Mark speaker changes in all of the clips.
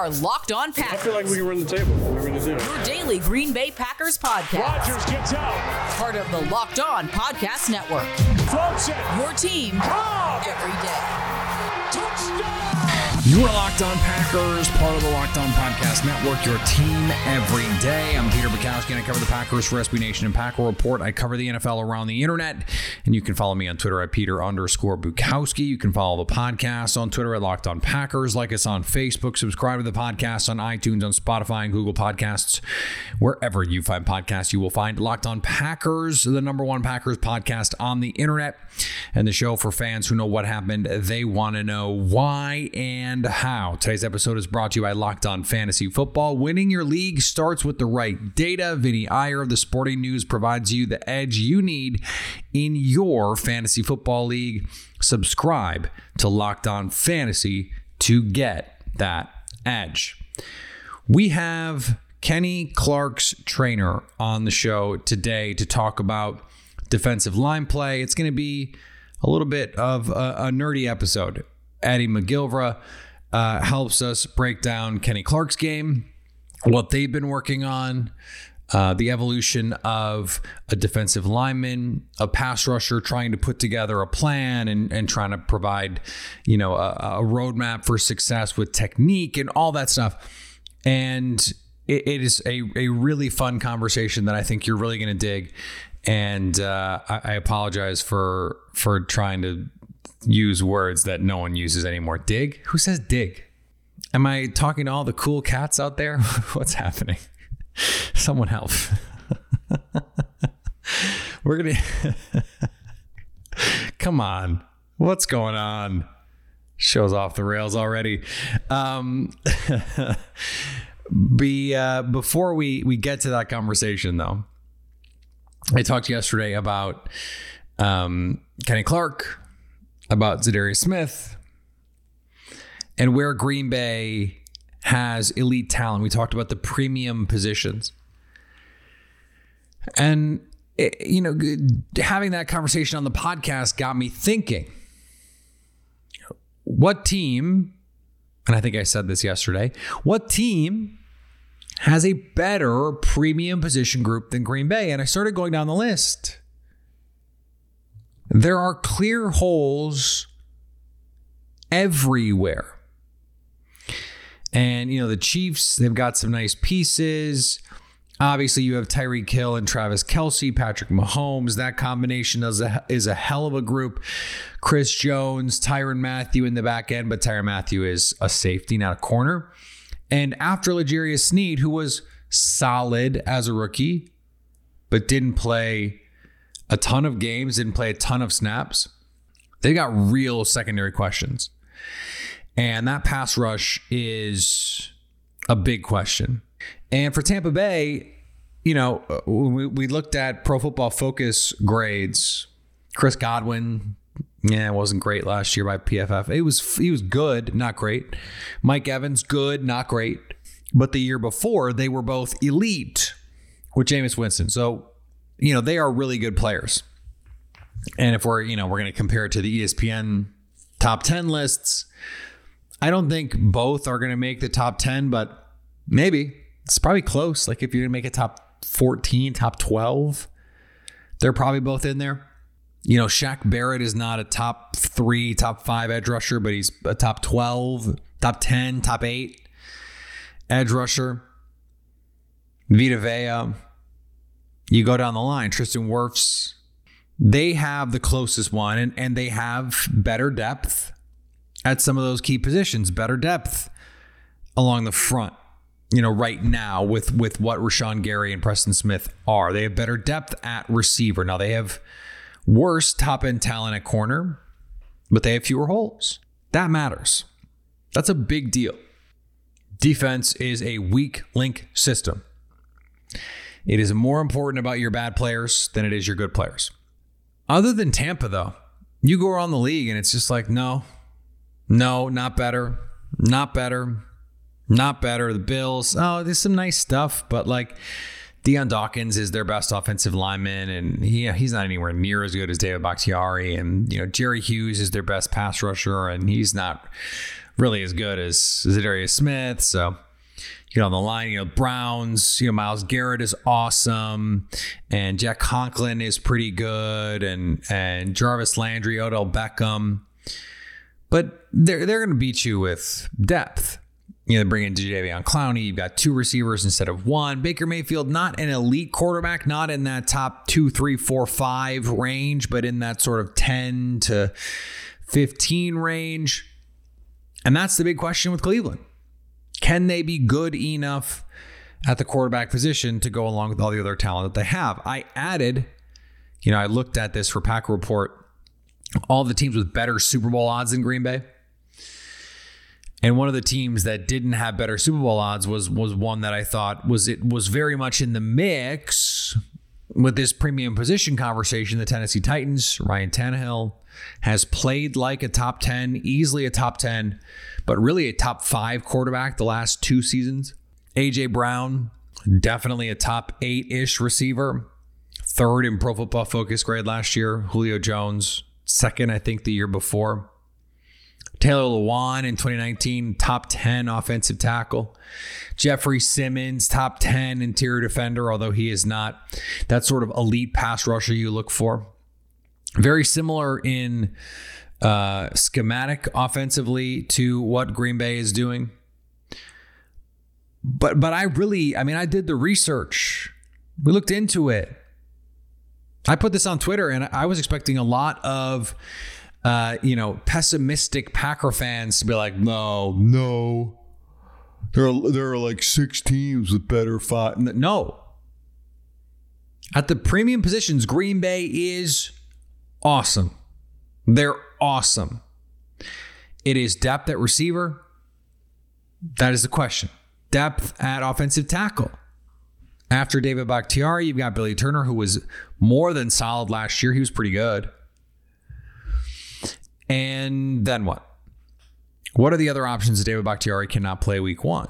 Speaker 1: Are Locked On Packers.
Speaker 2: I feel like we can run the table. We're going to do.
Speaker 1: Your daily Green Bay Packers podcast.
Speaker 2: Rodgers gets out.
Speaker 1: Part of the Locked On Podcast Network.
Speaker 2: Floats it.
Speaker 1: Your team
Speaker 2: Cobb.
Speaker 1: every day.
Speaker 3: You are Locked On Packers, part of the Locked On Podcast Network, your team every day. I'm Peter Bukowski, and I cover the Packers for SB Nation and Packer Report. I cover the NFL around the internet, and you can follow me on Twitter at Peter underscore Bukowski. You can follow the podcast on Twitter at Locked On Packers, like us on Facebook, subscribe to the podcast on iTunes, on Spotify, and Google Podcasts. Wherever you find podcasts, you will find Locked On Packers, the number one Packers podcast on the internet, and the show for fans who know what happened. They want to know why and how. Today's episode is brought to you by Locked On Fantasy Football. Winning your league starts with the right data. Vinny Iyer of the Sporting News provides you the edge you need in your fantasy football league. Subscribe to Locked On Fantasy to get that edge. We have Kenny Clark's trainer on the show today to talk about defensive line play. It's going to be a little bit of a, a nerdy episode. Eddy McGilvra uh, helps us break down Kenny Clark's game, what they've been working on, uh, the evolution of a defensive lineman, a pass rusher trying to put together a plan and, and trying to provide, you know, a, a roadmap for success with technique and all that stuff. And it, it is a, a really fun conversation that I think you're really going to dig. And uh, I, I apologize for for trying to use words that no one uses anymore. Dig? Who says dig? Am I talking to all the cool cats out there? What's happening? Someone help. We're going to. Come on. What's going on? Shows off the rails already. Um, be uh, before we we get to that conversation though, I talked yesterday about um, Kenny Clark, about Za'Darius Smith, and where Green Bay has elite talent. We talked about the premium positions. And, it, you know, having that conversation on the podcast got me thinking what team, and I think I said this yesterday, what team has a better premium position group than Green Bay? And I started going down the list. There are clear holes everywhere. And, you know, the Chiefs, they've got some nice pieces. Obviously, you have Tyreek Hill and Travis Kelce, Patrick Mahomes. That combination is a, is a hell of a group. Chris Jones, Tyrann Mathieu in the back end, but Tyrann Mathieu is a safety, not a corner. And after L'Jarius Sneed, who was solid as a rookie, but didn't play a ton of games, didn't play a ton of snaps, they got real secondary questions. And that pass rush is a big question. And for Tampa Bay, you know, uh, we, we looked at Pro Football Focus grades. Chris Godwin, yeah, it wasn't great last year by PFF. It was he was good, not great. Mike Evans, good, not great. But the year before, they were both elite with Jameis Winston. So, you know, they are really good players. And if we're, you know, we're going to compare it to the ESPN top 10 lists, I don't think both are going to make the top 10, but maybe it's probably close. Like if you're going to make a top 14, top 12, they're probably both in there. You know, Shaq Barrett is not a top three, top five edge rusher, but he's a top 12, top 10, top eight edge rusher. Vita Vea. You go down the line, Tristan Wirfs. They have the closest one, and, and they have better depth at some of those key positions, better depth along the front. you know, right now with with what Rashan Gary and Preston Smith are. They have better depth at receiver. Now they have worse top end talent at corner, but they have fewer holes. That matters. That's a big deal. Defense is a weak link system. It is more important about your bad players than it is your good players. Other than Tampa, though, you go around the league and it's just like, no, no, not better, not better, not better. The Bills, oh, there's some nice stuff, but like Dion Dawkins is their best offensive lineman, and he, he's not anywhere near as good as David Bakhtiari. And, you know, Jerry Hughes is their best pass rusher, and he's not really as good as Za'Darius Smith. So, you know, on the line, you know, Browns, you know, Myles Garrett is awesome, and Jack Conklin is pretty good, and and Jarvis Landry, Odell Beckham. But they're they're gonna beat you with depth. You know, bring in Jadeveon Clowney. You've got two receivers instead of one. Baker Mayfield, not an elite quarterback, not in that top two, three, four, five range, but in that sort of 10 to 15 range. And that's the big question with Cleveland. Can they be good enough at the quarterback position to go along with all the other talent that they have? I added, you know, I looked at this for Packer Report, all the teams with better Super Bowl odds than Green Bay. And one of the teams that didn't have better Super Bowl odds was was one that I thought was it was very much in the mix with this premium position conversation. The Tennessee Titans, Ryan Tannehill has played like a top 10, easily a top 10, but really a top 5 quarterback the last two seasons. AJ Brown, definitely a top 8-ish receiver. Third in Pro Football Focus grade last year. Julio Jones, second I think the year before. Taylor Lewan in 2019, top 10 offensive tackle. Jeffrey Simmons, top 10 interior defender, although he is not that sort of elite pass rusher you look for. Very similar in uh, schematic offensively to what Green Bay is doing. But but I really, I mean, I did the research. We looked into it. I put this on Twitter, and I was expecting a lot of uh, you know, pessimistic Packer fans to be like, no, no. There are, there are like six teams with better five. No. At the premium positions, Green Bay is awesome. They're awesome. It is depth at receiver. That is the question. Depth at offensive tackle. After David Bakhtiari, you've got Billy Turner, who was more than solid last year. He was pretty good. And then what? What are the other options that David Bakhtiari cannot play week one?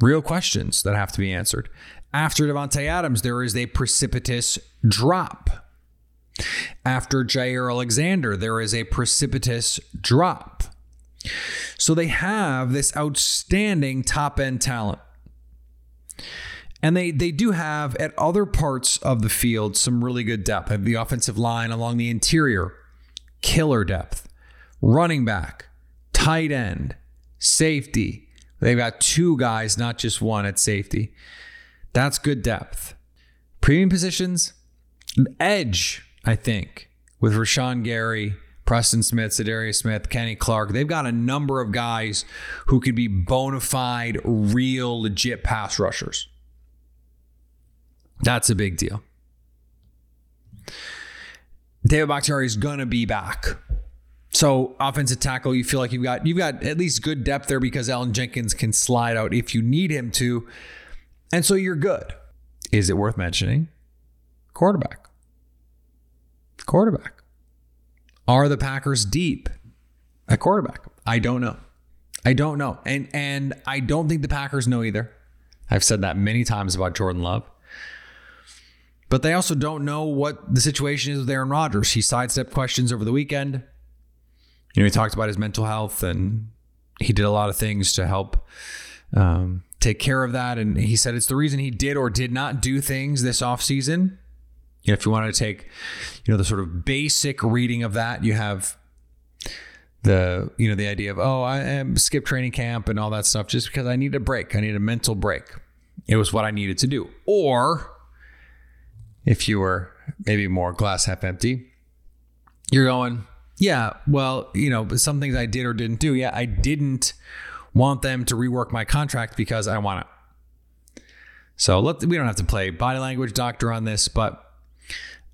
Speaker 3: Real questions that have to be answered. After Davante Adams, there is a precipitous drop. After Jaire Alexander, there is a precipitous drop. So they have this outstanding top end talent. And they they do have at other parts of the field some really good depth. The offensive line along the interior killer depth. Running back, tight end, safety. They've got two guys, not just one at safety. That's good depth. Premium positions, edge, I think, with Rashan Gary, Preston Smith, Za'Darius Smith, Kenny Clark. They've got a number of guys who could be bona fide, real, legit pass rushers. That's a big deal. David Bakhtiari is gonna be back. So offensive tackle, you feel like you've got you've got at least good depth there because Elgton Jenkins can slide out if you need him to, and so you're good. Is it worth mentioning? Quarterback. Quarterback. Are the Packers deep at quarterback? I don't know. I don't know, and and I don't think the Packers know either. I've said that many times about Jordan Love. But they also don't know what the situation is with Aaron Rodgers. He sidestepped questions over the weekend. You know, he talked about his mental health and he did a lot of things to help um, take care of that. And he said it's the reason he did or did not do things this offseason. You know, if you wanted to take, you know, the sort of basic reading of that, you have the, you know, the idea of, oh, I am skip training camp and all that stuff just because I need a break. I need a mental break. It was what I needed to do. Or if you were maybe more glass half empty, you're going, yeah, well, you know, some things I did or didn't do. Yeah, I didn't want them to rework my contract because I want it. So let we don't have to play body language doctor on this, but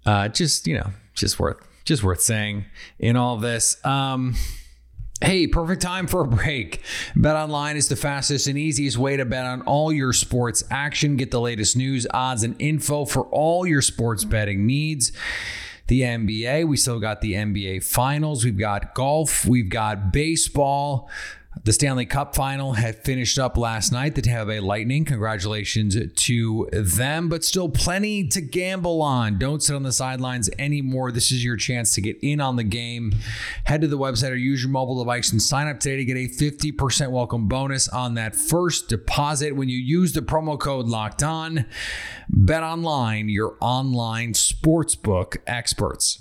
Speaker 3: uh, just you know, just worth just worth saying in all this. Um, Hey, perfect time for a break. Bet online is the fastest and easiest way to bet on all your sports action. Get the latest news, odds, and info for all your sports betting needs. The NBA, we still got the NBA finals. We've got golf. We've got baseball. The Stanley Cup final had finished up last night. The Tampa Bay Lightning, congratulations to them, but still plenty to gamble on. Don't sit on the sidelines anymore. This is your chance to get in on the game. Head to the website or use your mobile device and sign up today to get a 50% welcome bonus on that first deposit when you use the promo code locked on. Bet online, your online sportsbook experts.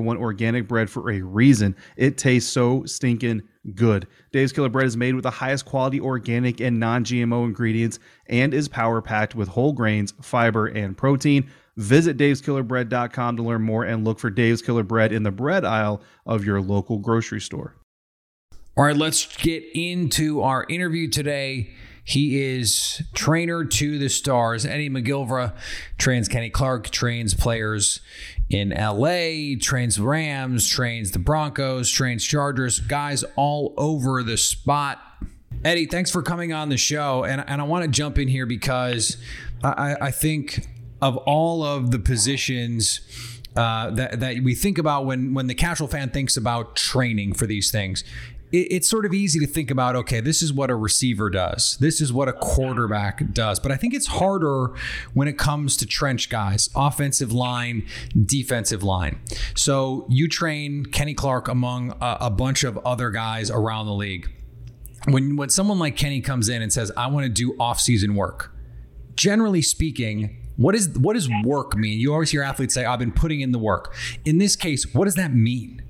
Speaker 4: one organic bread for a reason. It tastes so stinking good. Dave's Killer Bread is made with the highest quality organic and non GMO ingredients and is power packed with whole grains, fiber, and protein. Visit daveskillerbread.com to learn more and look for Dave's Killer Bread in the bread aisle of your local grocery store.
Speaker 3: All right, let's get into our interview today. He is trainer to the stars. Eddy McGilvra trains Kenny Clark, trains players in LA, trains Rams, trains the Broncos, trains Chargers, guys all over the spot. Eddy, thanks for coming on the show. And, and I want to jump in here because I, I think of all of the positions uh, that, that we think about when, when the casual fan thinks about training for these things, it's sort of easy to think about okay this is what a receiver does. This is what a quarterback does. But i think it's harder when it comes to trench guys offensive line defensive line. So you train kenny clark among a, a bunch of other guys around the league. When when someone like kenny comes in and says i want to do off-season work generally speaking what is what does work mean? You always hear athletes say i've been putting in the work. In this case what does that mean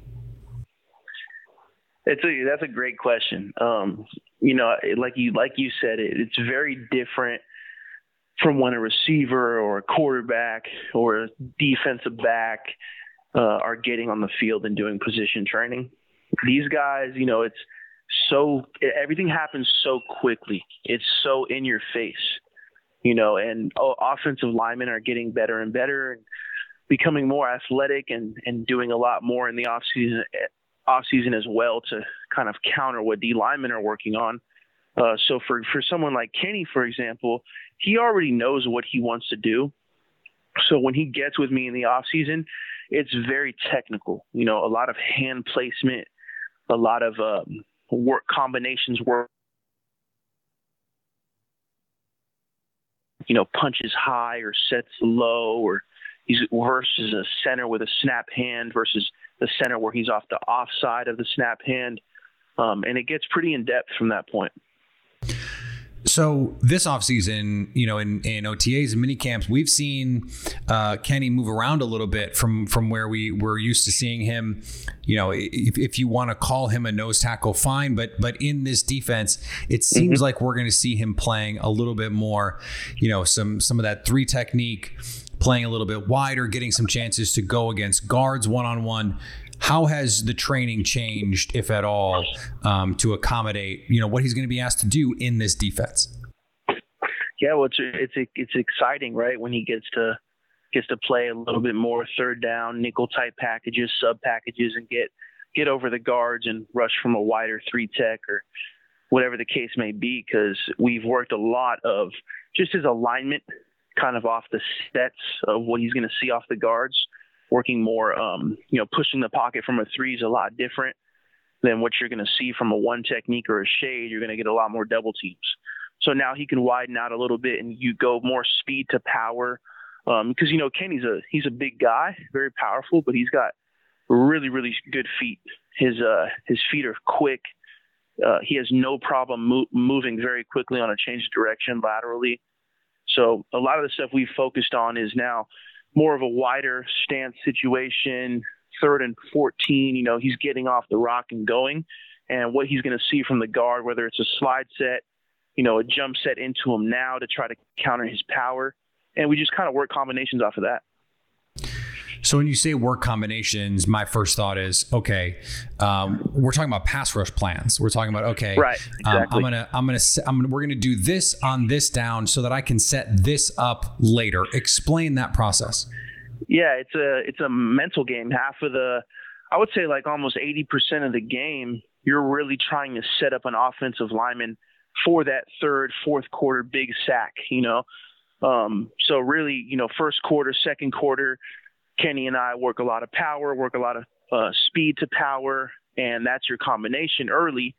Speaker 5: it's a that's a great question. Um, you know, like you like you said, it, it's very different from when a receiver or a quarterback or a defensive back uh, are getting on the field and doing position training. These guys, you know, it's so everything happens so quickly. It's so in your face, you know, and oh, offensive linemen are getting better and better and becoming more athletic and and doing a lot more in the off season off season as well to kind of counter what D linemen are working on. Uh, so for for someone like Kenny, for example, he already knows what he wants to do. So when he gets with me in the off season, it's very technical. You know, a lot of hand placement, a lot of um, work combinations work. You know, punches high or sets low, or he's versus a center with a snap hand versus the center where he's off the offside of the snap hand. Um, and it gets pretty in depth from that point.
Speaker 3: So this offseason, you know, in, in OTAs and mini camps, we've seen uh, Kenny move around a little bit from from where we were used to seeing him. You know, if, if you want to call him a nose tackle, fine. But but in this defense, it seems mm-hmm. like we're going to see him playing a little bit more. You know, some some of that three technique, playing a little bit wider, getting some chances to go against guards one on one. How has the training changed, if at all, um, to accommodate you know what he's going to be asked to do in this defense?
Speaker 5: Yeah, well, it's it's it's exciting, right? When he gets to gets to play a little bit more third down, nickel type packages, sub packages, and get get over the guards and rush from a wider three tech or whatever the case may be. Because we've worked a lot of just his alignment kind of off the sets of what he's going to see off the guards, working more, um, you know, pushing the pocket from a three is a lot different than what you're going to see from a one technique or a shade. You're going to get a lot more double teams. So now he can widen out a little bit, and you go more speed to power. Because um, you know Kenny's a he's a big guy, very powerful, but he's got really really good feet. His uh his feet are quick. Uh, he has no problem mo- moving very quickly on a change of direction laterally. So a lot of the stuff we've focused on is now more of a wider stance situation, third and 14. You know, he's getting off the rock and going, and what he's going to see from the guard, whether it's a slide set, you know, a jump set into him now to try to counter his power, and we just kind of work combinations off of that.
Speaker 3: So when you say work combinations, my first thought is okay. Um, we're talking about pass rush plans. We're talking about okay,
Speaker 5: right? Exactly.
Speaker 3: Um, I'm gonna, I'm gonna, I'm gonna, we're gonna do this on this down so that I can set this up later. Explain that process.
Speaker 5: Yeah, it's a it's a mental game. Half of the, I would say like almost 80% of the game, you're really trying to set up an offensive lineman for that third, fourth quarter big sack. You know, um, so really, you know, first quarter, second quarter, Kenny and I work a lot of power, work a lot of uh, speed to power, and that's your combination early.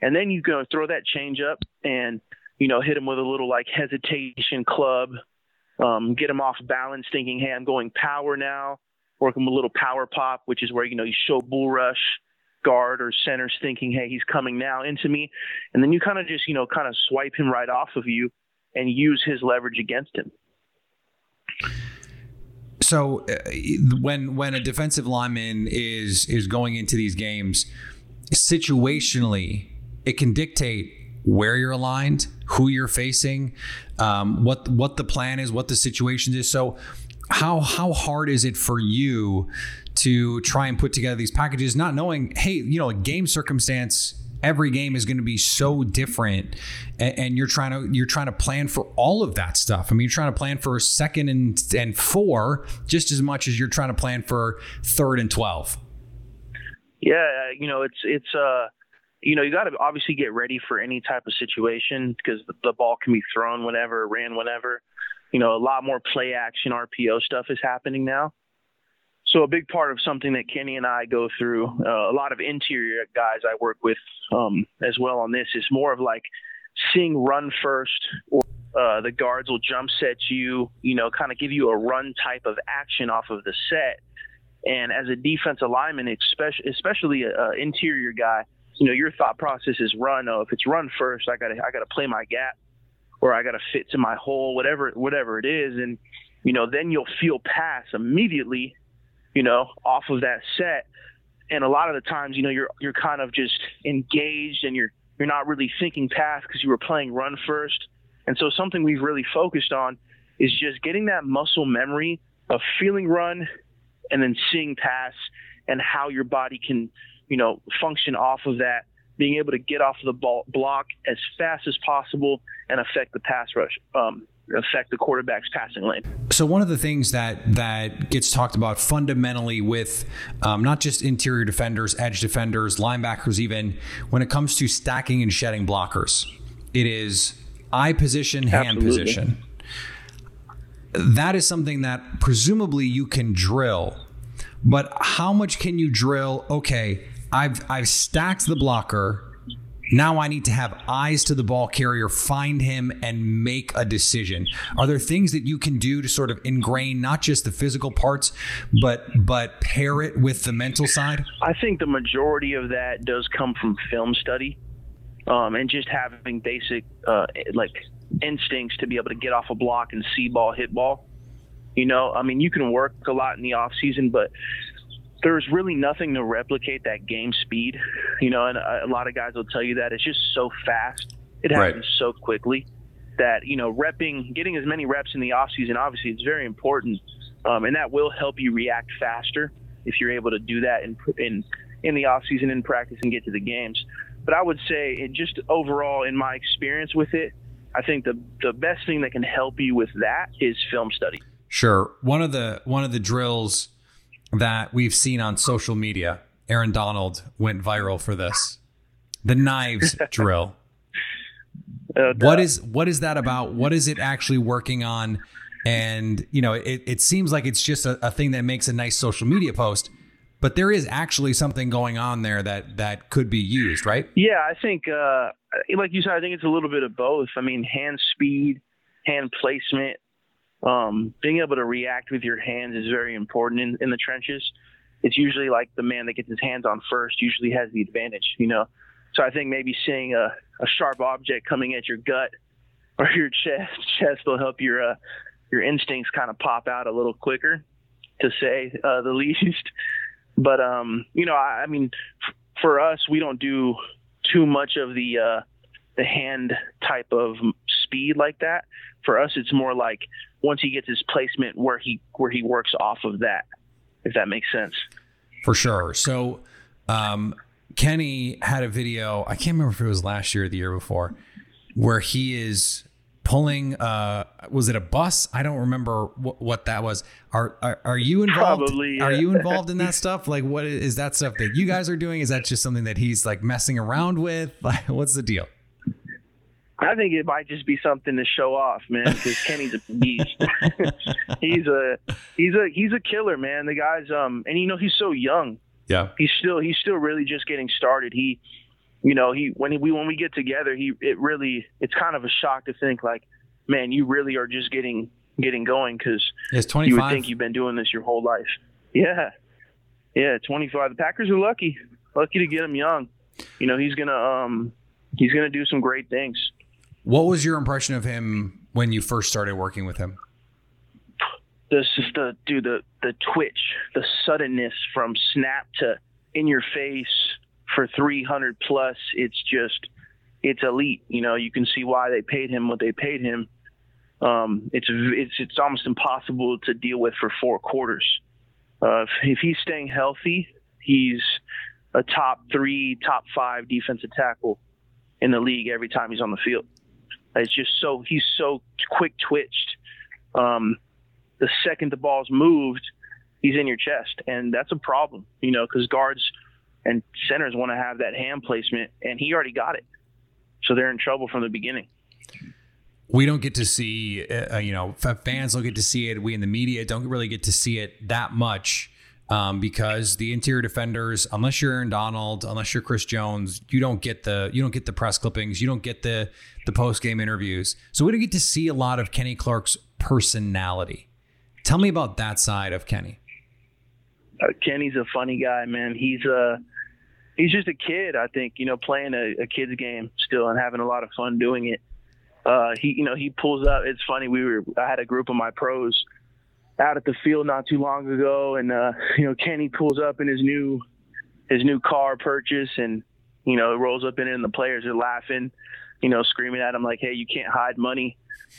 Speaker 5: And then you go throw that change up and you know hit him with a little like hesitation club, um, get him off balance, thinking, hey, I'm going power now. Work him a little power pop, which is where you know you show bull rush guard or centers thinking, hey, he's coming now into me, and then you kind of just you know kind of swipe him right off of you and use his leverage against him.
Speaker 3: So uh, when when a defensive lineman is is going into these games, situationally, it can dictate where you're aligned, who you're facing, um, what what the plan is, what the situation is. So how how hard is it for you to try and put together these packages, not knowing, hey, you know, a game circumstance every game is going to be so different and, and, you're trying to you're trying to plan for all of that stuff. I mean you're trying to plan for second and and four just as much as you're trying to plan for third and 12
Speaker 5: yeah you know it's it's uh you know you got to obviously get ready for any type of situation because the, the ball can be thrown whenever ran whenever. You know a lot more play action rpo stuff is happening now so a big part of something that Kenny and I go through, uh, a lot of interior guys I work with um, as well on this is more of like seeing run first or uh, the guards will jump set you, you know, kind of give you a run type of action off of the set. And as a defensive lineman, especially especially an interior guy, you know, your thought process is run. Oh, if it's run first, I gotta I gotta play my gap, or I gotta fit to my hole, whatever whatever it is, and you know, then you'll feel pass immediately you know, off of that set. And a lot of the times, you know, you're you're kind of just engaged and you're you're not really thinking pass because you were playing run first. And so something we've really focused on is just getting that muscle memory of feeling run and then seeing pass and how your body can, you know, function off of that, being able to get off of the ball, block as fast as possible and affect the pass rush. Um, affect the quarterback's passing lane.
Speaker 3: So one of the things that that gets talked about fundamentally with um, not just interior defenders, edge defenders, linebackers, even when it comes to stacking and shedding blockers, it is eye position, hand Absolutely. position. That is something that presumably you can drill, but how much can you drill? Okay, I've I've stacked the blocker now I need to have eyes to the ball carrier, find him, and make a decision. Are there things that you can do to sort of ingrain not just the physical parts, but but pair it with the mental side?
Speaker 5: I think the majority of that does come from film study, um, and just having basic uh, like instincts to be able to get off a block and see ball, hit ball. You know, I mean, you can work a lot in the off season, but there's really nothing to replicate that game speed, you know, and a, a lot of guys will tell you that it's just so fast. It happens right. so quickly that, you know, repping, getting as many reps in the off season, obviously it's very important. Um, and that will help you react faster if you're able to do that in, in, in the off season in practice and get to the games. But I would say it just overall in my experience with it, I think the, the best thing that can help you with that is film study.
Speaker 3: Sure. One of the, one of the drills that we've seen on social media. Aaron Donald went viral for this. The knives drill. What is what is that about? What is it actually working on? And you know, it, it seems like it's just a, a thing that makes a nice social media post. but there is actually something going on there that that could be used, right?
Speaker 5: Yeah, I think, uh, like you said, I think it's a little bit of both. I mean, hand speed, hand placement, um, being able to react with your hands is very important in, in the trenches. It's usually like the man that gets his hands on first usually has the advantage, you know. So I think maybe seeing a, a sharp object coming at your gut or your chest chest will help your uh, your instincts kind of pop out a little quicker, to say uh, the least. But um, you know, I, I mean, f- for us, we don't do too much of the uh, the hand type of speed like that. For us, it's more like once he gets his placement where he where he works off of that, if that makes sense.
Speaker 3: For sure. So, um, Kenny had a video. I can't remember if it was last year or the year before, where he is pulling. Uh, was it a bus? I don't remember wh- what that was. Are are, are you involved?
Speaker 5: Probably,
Speaker 3: Are you involved in that stuff? Like, what is, is that stuff that you guys are doing? Is that just something that he's like messing around with? Like, what's the deal?
Speaker 5: I think it might just be something to show off, man. Because Kenny's a beast. he's a he's a he's a killer, man. The guy's um, and you know he's so young.
Speaker 3: Yeah.
Speaker 5: He's still he's still really just getting started. He, you know, he when he, we when we get together, he it really it's kind of a shock to think like, man, you really are just getting getting going because
Speaker 3: It's
Speaker 5: you would think you've been doing this your whole life. Yeah, yeah, 25. The Packers are lucky, lucky to get him young. You know, he's gonna um he's gonna do some great things.
Speaker 3: What was your impression of him when you first started working with him?
Speaker 5: the the dude the the twitch, the suddenness from snap to in your face for 300 plus. It's just it's elite. You know, you can see why they paid him what they paid him. Um, it's it's it's almost impossible to deal with for four quarters. Uh, if, if he's staying healthy, he's a top three, top five defensive tackle in the league every time he's on the field. It's just so he's so quick twitched. Um, the second the ball's moved, he's in your chest, and that's a problem, you know, because guards and centers want to have that hand placement, and he already got it, so they're in trouble from the beginning.
Speaker 3: we don't get to see, uh, you know, fans don't get to see it. We in the media don't really get to see it that much um, because the interior defenders, unless you're Aaron Donald, unless you're Chris Jones, you don't get the you don't get the press clippings, you don't get the the post game interviews. So we don't get to see a lot of Kenny Clark's personality. Tell me about that side of Kenny.
Speaker 5: uh, Kenny's a funny guy, man. He's uh he's just a kid. I think you know playing a, a kid's game still and having a lot of fun doing it. Uh, he you know he pulls up. It's funny. We were I had a group of my pros out at the field not too long ago, and uh, you know Kenny pulls up in his new his new car purchase, and you know rolls up in it, and the players are laughing, you know screaming at him like, "Hey, you can't hide money."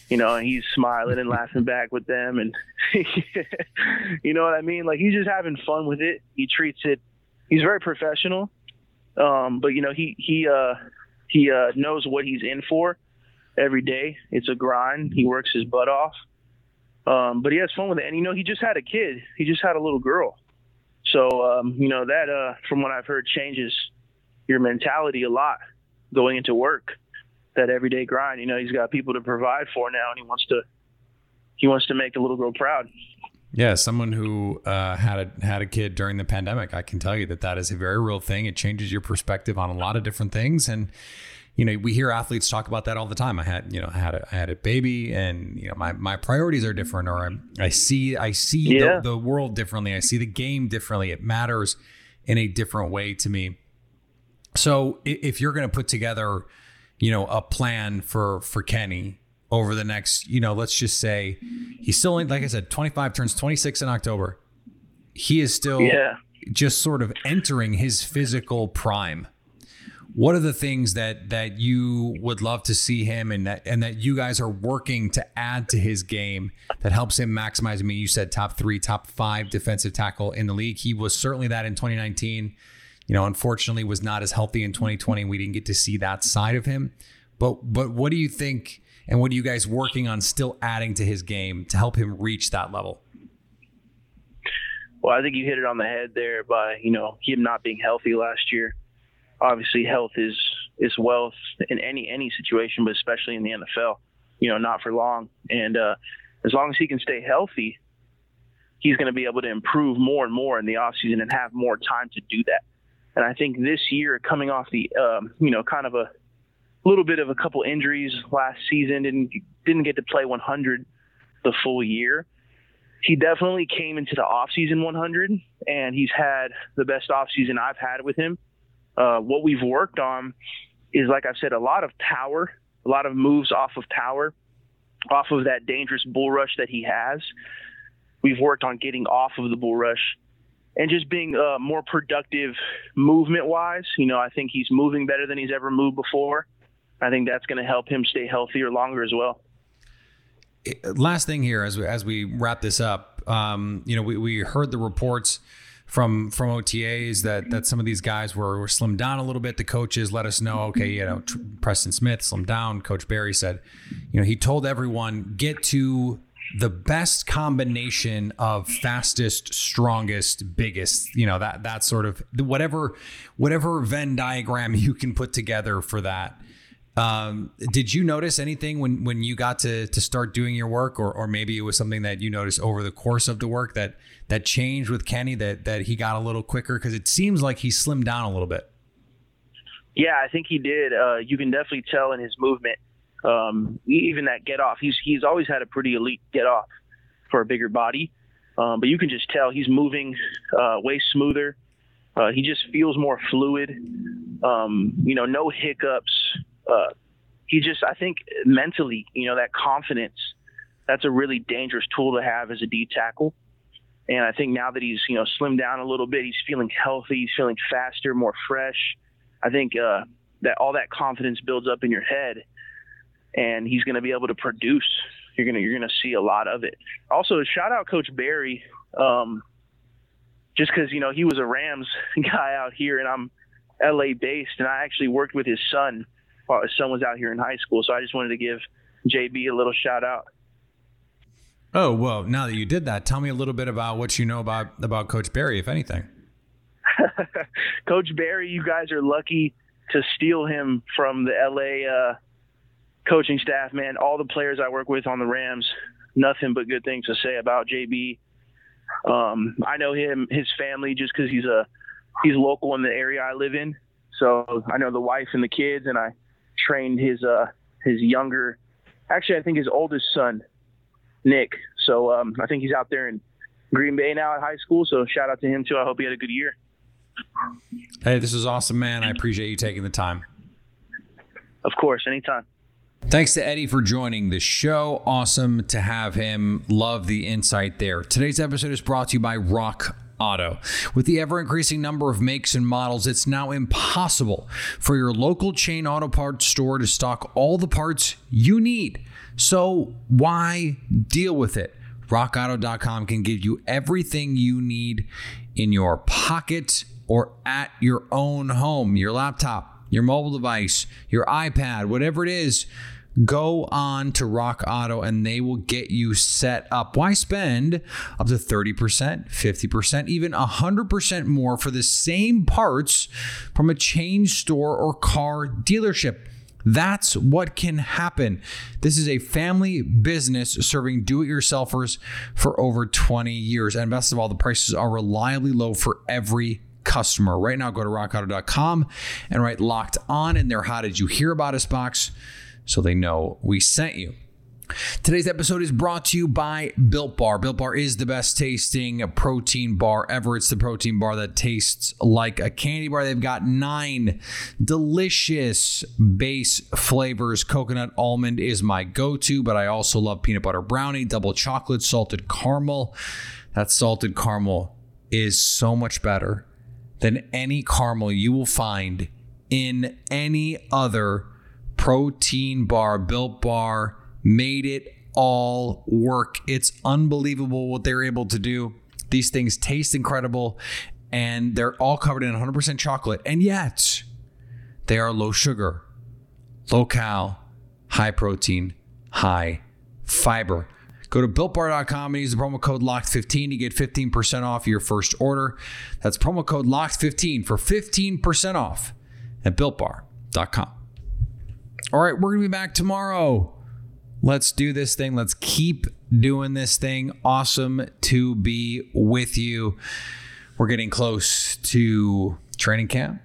Speaker 5: You know, and he's smiling and laughing back with them, and you know what I mean. Like he's just having fun with it. He treats it. He's very professional, um, but you know he he uh, he uh, knows what he's in for every day. It's a grind. He works his butt off, um, but he has fun with it. And you know he just had a kid. He just had a little girl. So um, you know that uh, from what I've heard changes your mentality a lot going into work. That everyday grind. You know he's got people to provide for now, and he wants to he wants to make the little girl proud.
Speaker 3: Yeah, someone who uh, had a had a kid during the pandemic, I can tell you that that is a very real thing. It changes your perspective on a lot of different things, and you know we hear athletes talk about that all the time. I had you know I had a, I had a baby, and you know my my priorities are different, or I, I see I see
Speaker 5: Yeah.
Speaker 3: the, the world differently. I see the game differently. It matters in a different way to me. So if you're going to put together, you know, a plan for for Kenny over the next, you know, let's just say he's still like I said, 25 turns 26 in October. He is still
Speaker 5: Yeah.
Speaker 3: just sort of entering his physical prime. What are the things that that you would love to see him and that and that you guys are working to add to his game that helps him maximize? I mean, you said top three, top five defensive tackle in the league. He was certainly that in 2019 you know, unfortunately was not as healthy in 2020. We didn't get to see that side of him. But but what do you think and what are you guys working on still adding to his game to help him reach that level?
Speaker 5: Well, I think you hit it on the head there by you know him not being healthy last year. Obviously, health is is wealth in any any situation, but especially in the NFL. You know, not for long. And uh, as long as he can stay healthy, he's going to be able to improve more and more in the offseason and have more time to do that. And I think this year, coming off the, um, you know, kind of a little bit of a couple injuries last season, didn't didn't get to play 100 the full year. He definitely came into the offseason 100, and he's had the best offseason I've had with him. Uh, what we've worked on is, like I've said, a lot of power, a lot of moves off of power, off of that dangerous bull rush that he has. We've worked on getting off of the bull rush and just being uh, more productive movement wise. You know, I think he's moving better than he's ever moved before. I think that's going to help him stay healthier longer as well.
Speaker 3: Last thing here, as we, as we wrap this up, um, you know, we, we heard the reports from from OTAs that that some of these guys were, were slimmed down a little bit. The coaches let us know, okay, you know, Preston Smith slimmed down. Coach Barry said, you know, he told everyone get to the best combination of fastest, strongest, biggest, you know, that that sort of whatever whatever Venn diagram you can put together for that. Um, did you notice anything when when you got to to start doing your work, or or maybe it was something that you noticed over the course of the work that that changed with Kenny that that he got a little quicker because it seems like he slimmed down a little bit.
Speaker 5: Yeah, I think he did. Uh, you can definitely tell in his movement, um, even that get off. He's he's always had a pretty elite get off for a bigger body, um, but you can just tell he's moving uh, way smoother. Uh, he just feels more fluid. Um, you know, no hiccups uh, he just, I think mentally, you know, that confidence, that's a really dangerous tool to have as a D tackle. And I think now that he's, you know, slimmed down a little bit, he's feeling healthy, he's feeling faster, more fresh. I think uh, that all that confidence builds up in your head, and he's going to be able to produce. You're gonna you're gonna see a lot of it. Also, shout out Coach Barry, um, just because you know he was a Rams guy out here, and I'm LA based, and I actually worked with his son his out here in high school. So I just wanted to give JB a little shout out.
Speaker 3: Oh well, now that you did that, tell me a little bit about what you know about about Coach Barry, if anything.
Speaker 5: Coach Barry, you guys are lucky to steal him from the LA uh, coaching staff. Man, all the players I work with on the Rams, nothing but good things to say about JB. Um, I know him, his family, just because he's a he's local in the area I live in. So I know the wife and the kids, and I trained his uh his younger, actually I think his oldest son, Nick. So um, I think he's out there in Green Bay now at high school. So shout out to him too. I hope he had a good year.
Speaker 3: Hey, this is awesome, man. I appreciate you taking the time.
Speaker 5: Of course, anytime.
Speaker 3: Thanks to Eddy for joining the show. Awesome to have him. Love the insight there. Today's episode is brought to you by Rock Auto. With the ever increasing number of makes and models, it's now impossible for your local chain auto parts store to stock all the parts you need. So why deal with it? RockAuto.com can give you everything you need in your pocket or at your own home, your laptop, your mobile device, your iPad, whatever it is go on to Rock Auto and they will get you set up. Why spend up to 30%, 50%, even 100% more for the same parts from a chain store or car dealership? That's what can happen. This is a family business serving do it yourselfers for over 20 years. And best of all, the prices are reliably low for every customer. Right now, go to rockauto.com and write locked on in their How Did You Hear About Us box so they know we sent you. Today's episode is brought to you by Built Bar. Built Bar is the best tasting protein bar ever. It's the protein bar that tastes like a candy bar. They've got nine delicious base flavors. Coconut almond is my go to, but I also love peanut butter brownie, double chocolate, salted caramel. That salted caramel is so much better than any caramel you will find in any other protein bar, built bar, made it all work. It's unbelievable what they're able to do. These things taste incredible and they're all covered in 100% chocolate. And yet, they are low sugar, low cal, high protein, high fiber. Go to builtbar.com and use the promo code LOCKED15 to get 15% off your first order. That's promo code LOCKED15 for 15% off at builtbar.com. All right, we're going to be back tomorrow. Let's do this thing. Let's keep doing this thing. Awesome to be with you. We're getting close to training camp.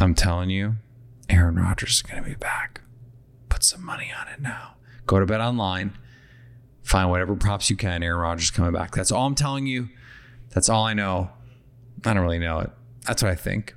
Speaker 3: I'm telling you, Aaron Rodgers is going to be back. Put some money on it now. Go to Bet Online. Find whatever props you can. Aaron Rodgers coming back. That's all I'm telling you. That's all I know. I don't really know it. That's what I think.